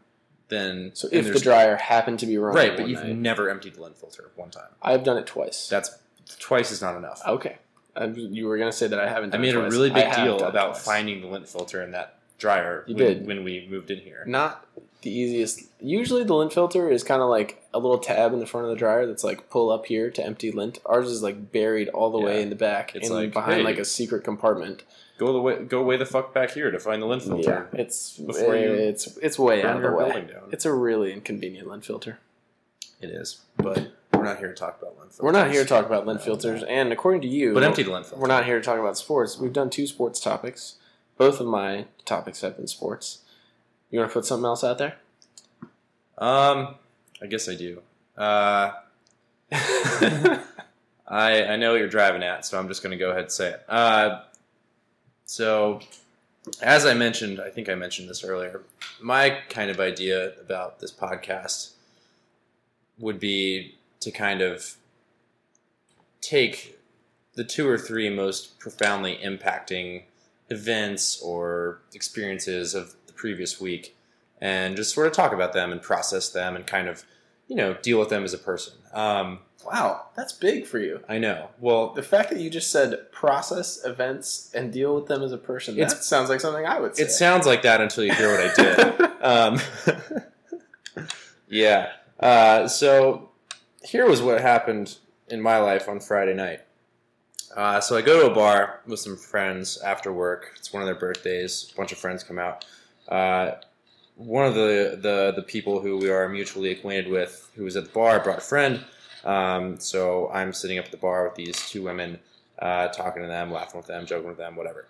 then So if the dryer happened to be running, right, but you've night, never emptied the lint filter one time. I've done it twice. That's twice is not enough. okay. I, you were going to say that I haven't. I made it a really big deal about twice. finding the lint filter in that dryer You when, did. when we moved in here. Not the easiest. Usually, the lint filter is kind of like a little tab in the front of the dryer that's like pull up here to empty lint. Ours is like buried all the way in the back, It's like, behind hey. like a secret compartment. Go the way, go way the fuck back here to find the lint Yeah, filter. it's Before you it's it's way out of the way. down. It's a really inconvenient lint filter. It is, but not here to talk about lint filters. We're not here to talk about lint filters, and according to you, but empty the lint filter. We're not here to talk about sports. We've done two sports topics. Both of my topics have been sports. You want to put something else out there? Um, I guess I do. Uh, [laughs] I I know what you're driving at, so I'm just going to go ahead and say it. Uh, so, as I mentioned, I think I mentioned this earlier. My kind of idea about this podcast would be to kind of take the two or three most profoundly impacting events or experiences of the previous week and just sort of talk about them and process them and kind of, you know, deal with them as a person. Um, wow, that's big for you. I know. Well, The fact that you just said process events and deal with them as a person, that sounds like something I would say. it sounds like that until you hear what I did. [laughs] um, [laughs] yeah. Uh, so here was what happened in my life on Friday night. Uh, so I go to a bar with some friends after work. It's one of their birthdays. A bunch of friends come out. Uh, one of the, the the people who we are mutually acquainted with, who was at the bar, brought a friend. Um, so I'm sitting up at the bar with these two women, uh, talking to them, laughing with them, joking with them, whatever.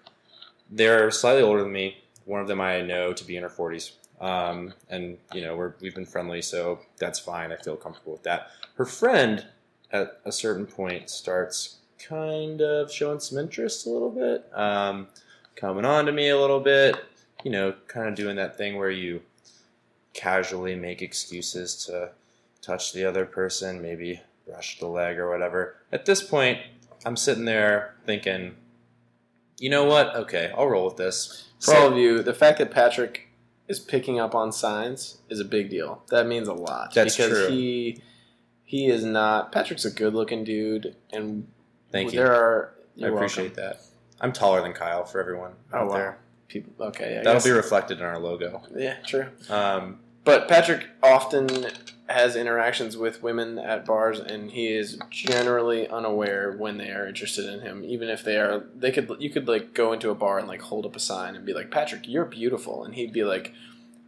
They're slightly older than me. One of them I know to be in her 40s. Um, and you know we're, we've been friendly, so that's fine. I feel comfortable with that. Her friend, at a certain point, starts kind of showing some interest a little bit, um, coming on to me a little bit. You know, kind of doing that thing where you casually make excuses to touch the other person, maybe brush the leg or whatever. At this point, I'm sitting there thinking, you know what? Okay, I'll roll with this. For all of you, the fact that Patrick is picking up on signs is a big deal. That means a lot. That's because true. he he is not Patrick's a good looking dude and Thank you. there are I appreciate welcome. that. I'm taller than Kyle for everyone Oh, out wow. there. people okay, I That'll guess. be reflected in our logo. yeah, true. Um, But Patrick often has interactions with women at bars, and he is generally unaware when they are interested in him. Even if they are, they could you could like go into a bar and like hold up a sign and be like, "Patrick, you're beautiful," and he'd be like,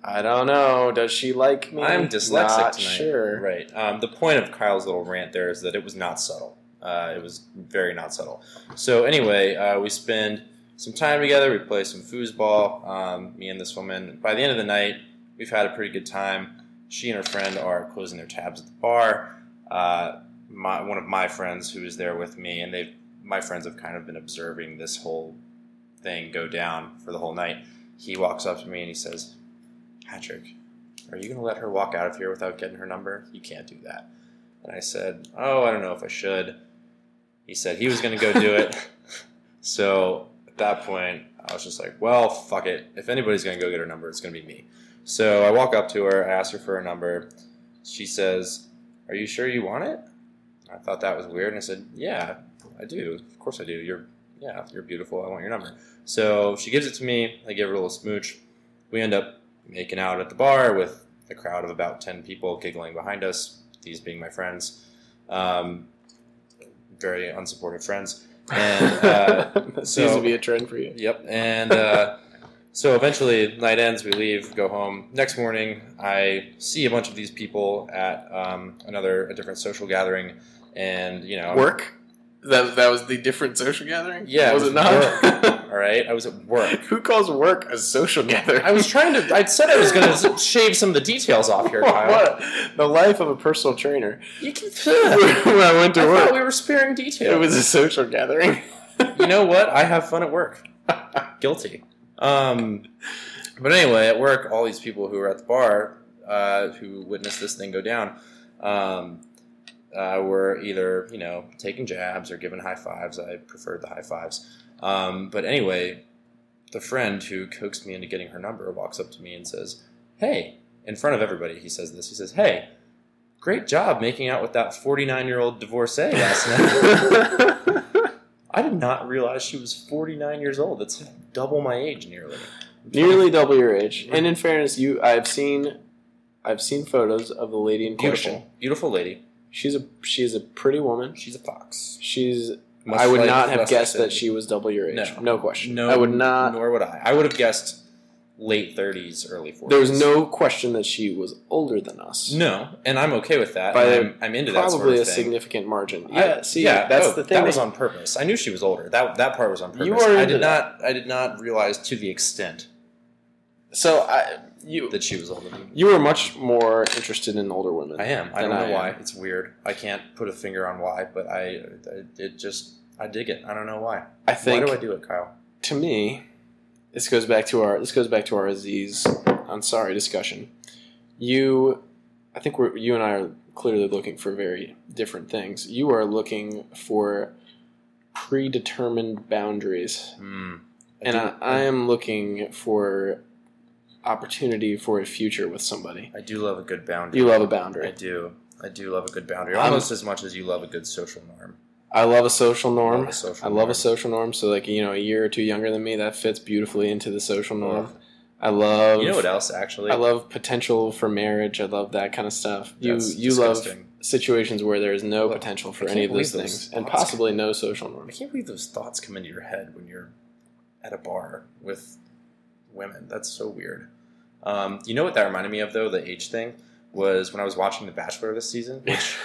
"I don't know, does she like me?" I'm dyslexic Not tonight. Sure, Right. Um, the point of Kyle's little rant there is that it was not subtle. Uh, it was very not subtle. So anyway, uh, we spend some time together. We play some foosball. Um, me and this woman. By the end of the night, we've had a pretty good time. She and her friend are closing their tabs at the bar. Uh, my, one of my friends who is there with me, and they, my friends have kind of been observing this whole thing go down for the whole night. He walks up to me and he says, "Patrick, are you going to let her walk out of here without getting her number? You can't do that." And I said, "Oh, I don't know if I should." He said he was going to go do it. [laughs] so at that point, I was just like, "Well, fuck it. If anybody's going to go get her number, it's going to be me." So I walk up to her, I ask her for her number. She says, "Are you sure you want it?" I thought that was weird, and I said, "Yeah, I do. Of course I do. You're, yeah, you're beautiful. I want your number." So she gives it to me. I give her a little smooch. We end up making out at the bar with a crowd of about 10 people giggling behind us, these being my friends. Um, very unsupportive friends. And uh, [laughs] that seems to be a trend for you. Yep. And uh, so eventually, night ends, we leave, go home. Next morning, I see a bunch of these people at um, another, a different social gathering, and you know, Work. That that was the different social gathering. Yeah, was it it was not? [laughs] All right, I was at work. Who calls work a social gathering? I was trying to. I said I was going to shave some of the details off here, Kyle. what? The life of a personal trainer. You can. [laughs] when I went I to thought work, we were sparing details. it was a social gathering. you know what? I have fun at work. Guilty. Um, but anyway, at work, all these people who were at the bar uh, who witnessed this thing go down um, uh, were either you know taking jabs or giving high fives. I preferred the high fives. Um, but anyway, the friend who coaxed me into getting her number walks up to me and says, "Hey!" In front of everybody, he says this. He says, "Hey." Great job making out with that 49 year old divorcee last night. [laughs] I did not realize she was 49 years old. That's double my age, nearly. Nearly double your age. And in fairness, you I've seen I've seen photos of the lady in question. Beautiful, beautiful lady. She's a she's a pretty woman. She's a fox. She's Much I would like not have guessed that she was double your age. No. No, question. No, I would not. Nor would I. I would have guessed late 30s, early 40s. There was no question that she was older than us. No, and I'm okay with that. By I'm, I'm into that Probably sort of a thing. significant margin. I- Yeah, see, yeah, that's oh, the thing. That was on purpose. I knew she was older. That that part was on purpose. You are I did that. not. I did not realize to the extent so I you that she was older than me. you were much more interested in older women. I am. I don't know I why. am. It's weird. I can't put a finger on why, but I, I it just I dig it. I don't know why. I think why do I do it, Kyle? to me, this goes back to our this goes back to our Aziz Ansari discussion. You, I think we're you and I are clearly looking for very different things. You are looking for predetermined boundaries, Hmm. and I, I am looking for opportunity for a future with somebody. I do love a good boundary. You love a I boundary. I do. I do love a good boundary, I'm- almost as much as you love a good social norm. I love a social norm. Love a social I love a social norm. So like you know, a year or two younger than me, that fits beautifully into the social norm. I love. You know what else? Actually, I love potential for marriage. I love that kind of stuff. You That's you love disgusting. situations where there is no Look, potential for any of those those things, and possibly no social norm. I can't believe those thoughts come into your head when you're at a bar with women. That's so weird. Um, you know what that reminded me of, though? The age thing was when I was watching The Bachelor this season, [laughs] which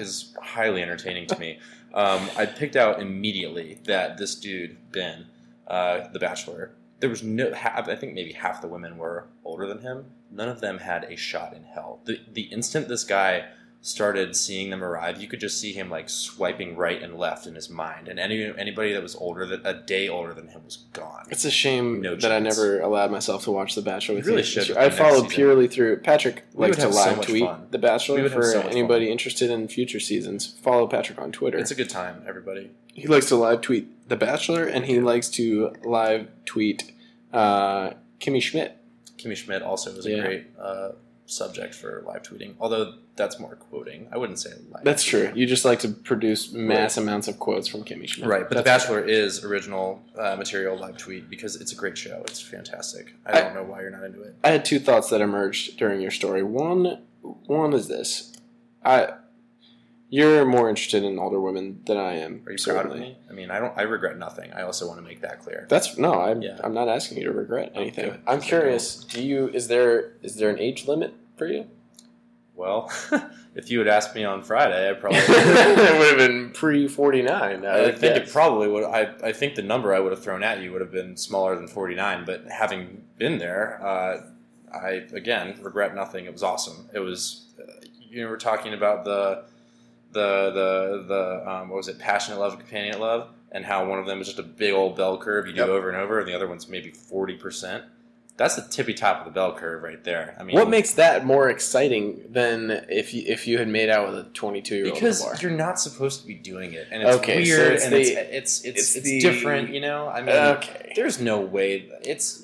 is highly entertaining to me. Um, I picked out immediately that this dude Ben, uh, The Bachelor, there was no. I think maybe half the women were older than him. None of them had a shot in hell. The the instant this guy started seeing them arrive, you could just see him like swiping right and left in his mind, and any anybody that was older that a day older than him was gone. It's a shame No that I never allowed myself to watch The Bachelor with You really should I followed purely through. Patrick We likes to have so live tweet fun. The Bachelor for so anybody fun. interested in future seasons. Follow Patrick on Twitter. It's a good time, everybody. he likes to live tweet The Bachelor, and he likes to live tweet uh, Kimmy Schmidt. Kimmy Schmidt also is a great uh, subject for live tweeting, although that's more quoting. I wouldn't say live. That's true. You just like to produce mass amounts of quotes from Kimmy Schmidt. Right, but The That's- Bachelor is original uh, material live tweet because it's a great show. It's fantastic. I I- don't know why you're not into it. I had two thoughts that emerged during your story. One, one is this: I, you're more interested in older women than I am. Are you certainly. proud of me? I mean, I don't. I regret nothing. I also want to make that clear. That's no. I'm. Yeah. I'm not asking you to regret anything. good, I'm curious. Do you? Is there? Is there an age limit for you? Well, [laughs] if you had asked me on Friday, I probably. [laughs] it would have been pre forty nine. I think it probably would. I, I think the number I would have thrown at you would have been smaller than 49. But having been there, uh, I again regret nothing. It was awesome. It was, uh, you know, we're talking about the, the the the um, what was it? Passionate love, and companion love, and how one of them is just a big old bell curve you Yep. do over and over, and the other one's maybe 40 percent. That's the tippy top of the bell curve right there. I mean, What makes that more exciting than if you if you had made out with a twenty two year old? because you're not supposed to be doing it, and it's Okay, so weird, it's and the- it's it's it's, it's it's, the- different. You know, I mean, okay. there's no way it's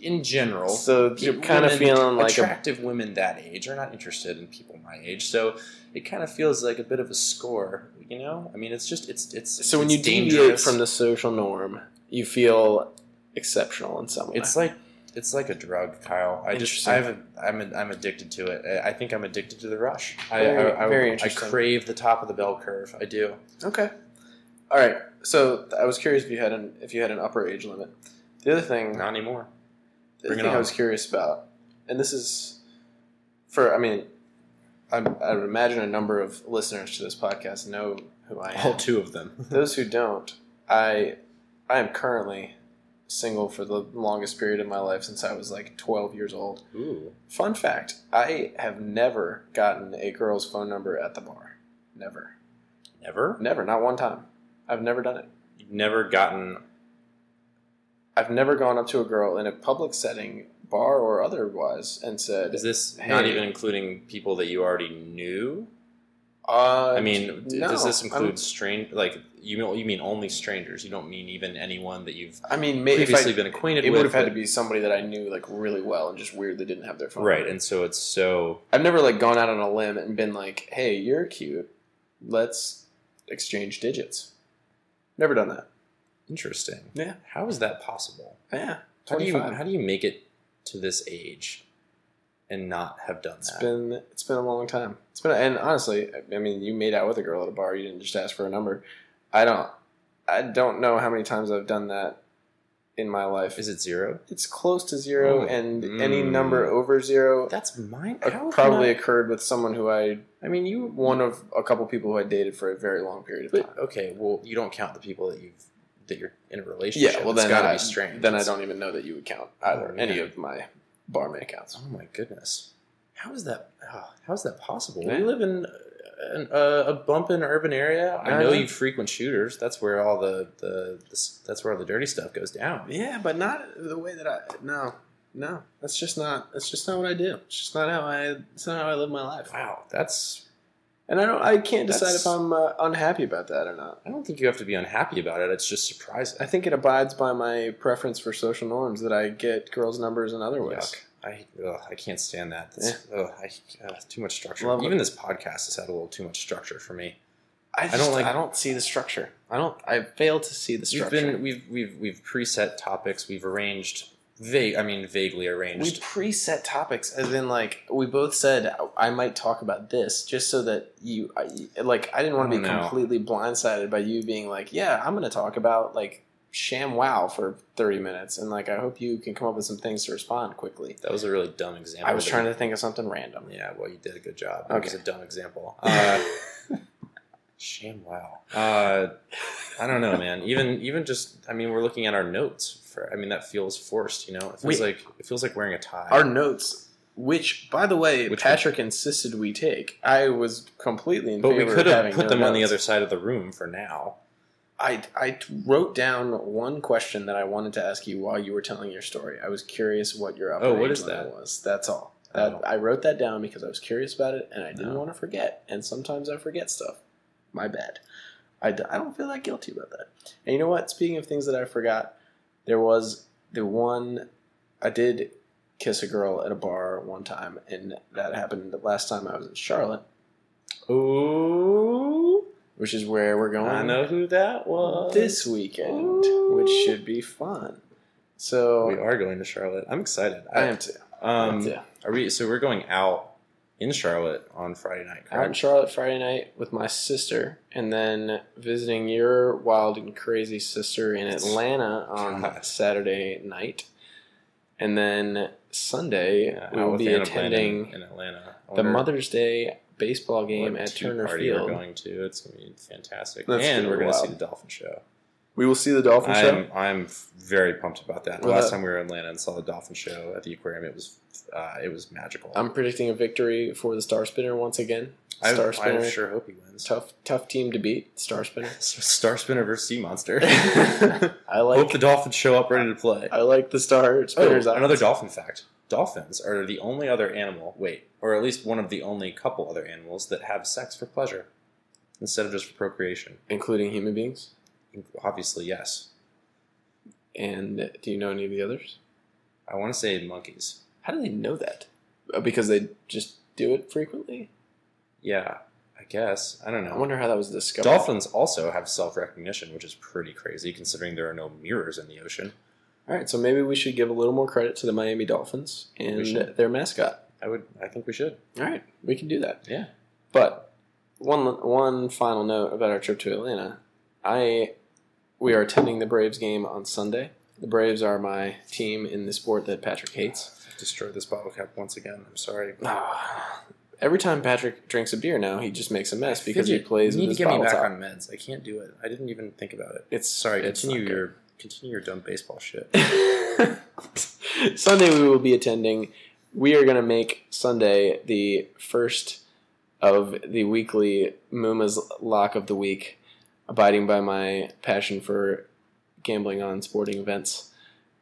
in general. So you're kind of feeling like a attractive women that age are not interested in people my age, so it kind of feels like a bit of a score. You know, I mean, it's just it's it's So when it's you deviate from the social norm, you feel exceptional in some way. it's like It's like a drug, Kyle. I just. I have a, I'm I'm addicted to it. I I think I'm addicted to the rush. I Very- I, I, very I interesting. crave the top of the bell curve. I do. Okay. All right. So I was curious if you had an if you had an upper age limit. The other thing, Not anymore. The bring it thing I was curious about, and this is for I mean, I, I would imagine a number of listeners to this podcast know who I am. All two of them. [laughs] Those who don't, I I am currently single for the longest period of my life since I was like 12 years old. Ooh. Fun fact, I have never gotten a girl's phone number at the bar. Never. Never. Never, not one time. I've never done it. You've never gotten. I've never gone up to a girl in a public setting, bar or otherwise, and said, Is this not even including people that you already knew? uh, I mean, no, does this include strange? Like you mean you mean only strangers? You don't mean even anyone that you've I mean, maybe if previously I, been acquainted it with. would have had to be somebody that I knew like really well and just weirdly didn't have their phone. right, and so it's so I've never like gone out on a limb and been like, "Hey, you're cute. Let's exchange digits." Never done that. Interesting. Yeah. How is that possible? Yeah. How do you 25. how do you make it to this age and not have done It's that? been it's been a long time. It's been and honestly, I mean, you made out with a girl at a bar. You didn't just ask for a number. I don't. I don't know how many times I've done that in my life. Is it zero? It's close to zero, Oh. and any Mm. number over zero That's mine. uh, probably can occurred with someone who I I, I mean, you one of a couple people who I dated for a very long period of But time. okay, well, you don't count the people that you've that you're in a relationship. Yeah, well it's then got to I, be strange. Then I don't even know that you would count either Oh, any of my barmaid accounts. Oh my goodness, how is that? oh, how is that possible? Yeah. We live in an, uh, a bumpin' urban area. I I know know. you frequent shooters. That's where all the, the, the that's where all the dirty stuff goes down. Yeah, but not the way that I. No, no, that's just not. That's just not what I do. It's just not how I. It's not how I live my life. Wow, that's. And I don't. I can't decide That's- if I'm uh, unhappy about that or not. I don't think you have to be unhappy about it. It's just surprising. I think it abides by my preference for social norms that I get girls' numbers in other ways. Yuck. I ugh, I can't stand that. That's, ugh, I, uh, too much structure. Love it. Even this podcast has had a little too much structure for me. I, don't like- I don't see the structure. I don't. I fail to see the We've structure. been we've we've we've preset topics. We've arranged vague. I mean, vaguely arranged. we preset topics, as in like we both said I might talk about this, just so that you, I, like, I didn't want to be know. completely blindsided by you being like, yeah, I'm going to talk about like Sham Wow for 30 minutes, and like I hope you can come up with some things to respond quickly. that was a really dumb example. I was trying to think of something random. Yeah, well, you did a good job. It was a dumb example. Uh, [laughs] shame. Wow. Uh, I don't know, man. Even even just, I mean, we're looking at our notes. For I mean, that feels forced. You know, it feels We- like it feels like wearing a tie. Our notes. Which, by the way, Which Patrick insisted we take. I was completely in but we could of have put no them on the other side of the room for now. I, I wrote down one question that I wanted to ask you while you were telling your story. I was curious what your upper Oh, what is that? was. That's all. That, Oh. I wrote that down because I was curious about it and I didn't No. want to forget. And sometimes I forget stuff. My bad. I, d- I don't feel that guilty about that. And you know what? Speaking of things that I forgot, there was the one I did kiss a girl at a bar one time, and that happened the last time I was in Charlotte, Ooh, which is where we're going I know who that was. this weekend, which should be fun. So we are going to Charlotte. I'm excited. I am too. Um, Yeah. are we? So we're going out in Charlotte on Friday night. Out in Charlotte Friday night with my sister, and then visiting your wild and crazy sister in Atlanta on [laughs] God. Saturday night, and then Sunday Yeah, we'll be Anna attending in, Atlanta. The Mother's Day baseball game at Turner Field. We're going to. It's going to be fantastic, That's and gonna we're going to see the dolphin show. We will see the dolphin show. I'm I'm very pumped about that. The last that- time we were in Atlanta and saw the dolphin show at the aquarium, it was uh, it was magical. I'm predicting a victory for the Star Spinner once again. I, Star I Spinner, sure hope he wins. tough tough team to beat. Star Spinner. [laughs] Star Spinner versus Sea Monster. [laughs] [laughs] I like hope the dolphins show up ready to play. I like the Star Oh, another dolphin fact. Dolphins are the only other animal, wait, or at least one of the only couple other animals that have sex for pleasure instead of just for procreation. including human beings. Obviously, yes. And do you know any of the others? I want to say monkeys. How do they know that? Uh, Because they just do it frequently. Yeah, I guess. I don't know. I wonder how that was discovered. Dolphins also have self recognition, which is pretty crazy considering there are no mirrors in the ocean. All right, so maybe we should give a little more credit to the Miami Dolphins and their mascot. I would. I think we should. All right, we can do that. Yeah. But one one final note about our trip to Atlanta. I we are attending the Braves game on Sunday. The Braves are my team in the sport that Patrick hates. Destroy this bottle cap once again. I'm sorry. Ah, Every time Patrick drinks a beer now, he just makes a mess because he plays You with need his to get me bottle back top. on meds. I can't do it. I didn't even think about it. It's Sorry. It's Continue good. your continue your dumb baseball shit. [laughs] Sunday we will be attending. We are going to make Sunday the first of the weekly Muma's Lock of the Week, abiding by my passion for gambling on sporting events.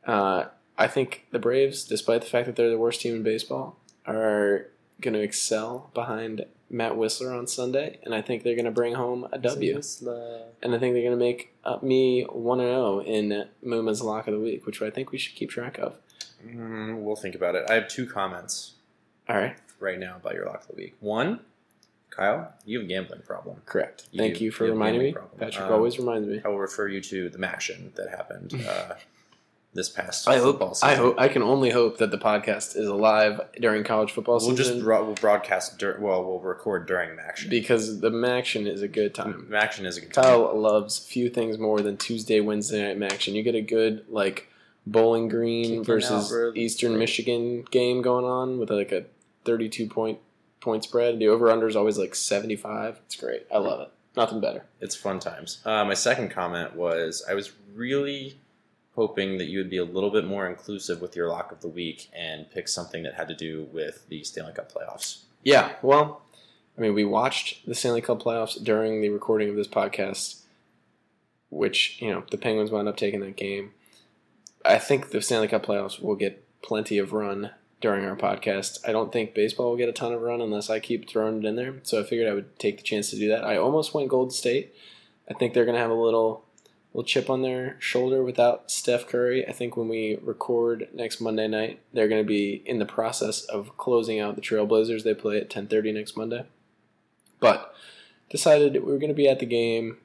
Uh, I think the Braves, despite the fact that they're the worst team in baseball, are going to excel behind Matt Wisler on Sunday, and I think they're going to bring home a W. And I think they're going to make uh, me 1 0 in Muma's Lock of the Week, which I think we should keep track of. Mm, we'll think about it. I have two comments All right. right now about your lock of the week. One, Kyle, you have a gambling problem. Correct. You Thank do- you for you reminding me. problem. Patrick Um, always reminds me. I will refer you to the action that happened [laughs] uh, this past I hope. football season. I hope. I can only hope that the podcast is alive during college football We'll season just bro- we'll broadcast. Dur- well, we'll record during action. because the MACtion is a good time. action is a good time. Kyle loves few things more than Tuesday, Wednesday night MACtion. You get a good like Bowling Green Kicking versus Eastern Michigan game going on with like a thirty-two point point spread. The over/under is always like seventy-five. It's great. I love it. Nothing better. It's fun times. Uh, my second comment was I was really hoping that you would be a little bit more inclusive with your lock of the week and pick something that had to do with the Stanley Cup playoffs. Yeah, well, I mean, we watched the Stanley Cup playoffs during the recording of this podcast, which, you know, the Penguins wound up taking that game. I think the Stanley Cup playoffs will get plenty of run during our podcast. I don't think baseball will get a ton of run unless I keep throwing it in there. So I figured I would take the chance to do that. I almost went Gold State. I think they're going to have a little little chip on their shoulder without Steph Curry. I think when we record next Monday night, they're going to be in the process of closing out the Trailblazers. They play at 10:30 next Monday. But decided we were going to be at the game.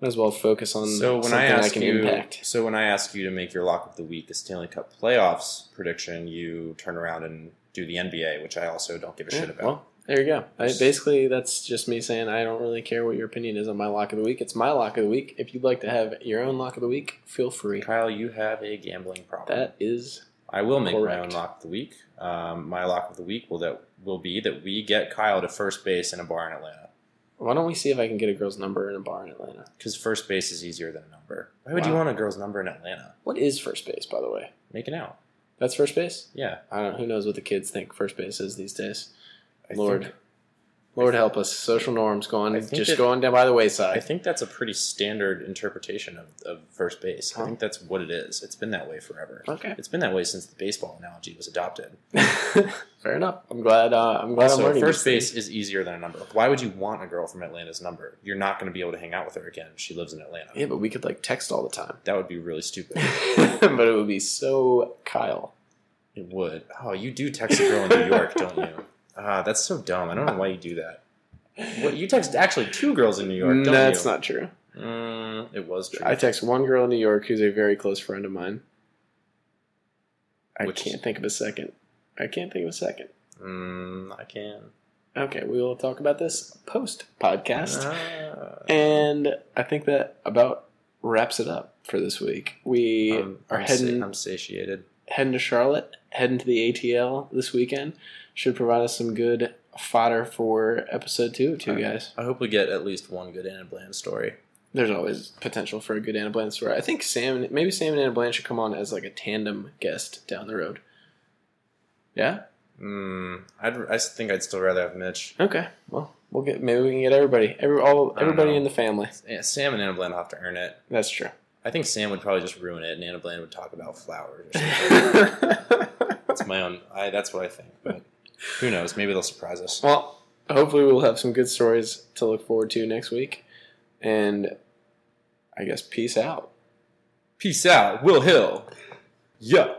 Might as well focus on So when I ask can you, impact. so when I ask you to make your lock of the week the Stanley Cup playoffs prediction, you turn around and do the NBA, which I also don't give a shit about. Well, there you go. I, basically, that's just me saying I don't really care what your opinion is on my lock of the week. It's my lock of the week. If you'd like to have your own lock of the week, feel free. Kyle, you have a gambling problem. That is I will make my own lock of the week. Um, my lock of the week will that will be that we get Kyle to first base in a bar in Atlanta Why don't we see if I can get a girl's number in a bar in Atlanta? because first base is easier than a number. Why would you want a girl's number in Atlanta? What is first base, by the way? Making out. That's first base. Yeah, I don't. know. Who knows what the kids think first base is these days? I Lord, think- Lord help us. Social norms going just it- going down by the wayside. I think that's a pretty standard interpretation of, of first base. I think that's what it is. It's been that way forever. Okay, It's been that way since the baseball analogy was adopted. [laughs] fair enough. I'm glad. Uh, I'm glad I'm So learning. first base is easier than a number. Why would you want a girl from Atlanta's number? You're not going to be able to hang out with her again. She lives in Atlanta. Yeah, but we could like text all the time. That would be really stupid. [laughs] but it would be so Kyle. It would. Oh, you do text a girl in New York, don't you? Ah, that's so dumb. I don't know why you do that. What you text [laughs] actually two girls in New York, don't That's you? not true. Mm, it was true. I text one girl in New York who's a very close friend of mine. I Which- can't think of a second. I can't think of a second. mm, I can. Okay, we will talk about this post podcast. Ah. And I think that about wraps it up for this week. We are I'm, sa- heading I'm satiated. heading to Charlotte, heading to the ATL this weekend. Should provide us some good fodder for episode two, two guys. I hope we get at least one good Anna Bland story. There's always potential for a good Anna Bland story. I think Sam, maybe Sam and Anna Bland should come on as like a tandem guest down the road. Yeah. Mm, I'd, I think I'd still rather have Mitch. Okay. Well, we'll get maybe we can get everybody, every all everybody know. in the family. Yeah, Sam and Anna Bland have to earn it. That's true. I think Sam would probably just ruin it, and Anna Bland would talk about flowers. Or [laughs] something. that's my own. I, that's what I think. But who knows? Maybe they'll surprise us. well, hopefully we'll have some good stories to look forward to next week, and I guess peace out. Peace out, Will Hill. Yeah.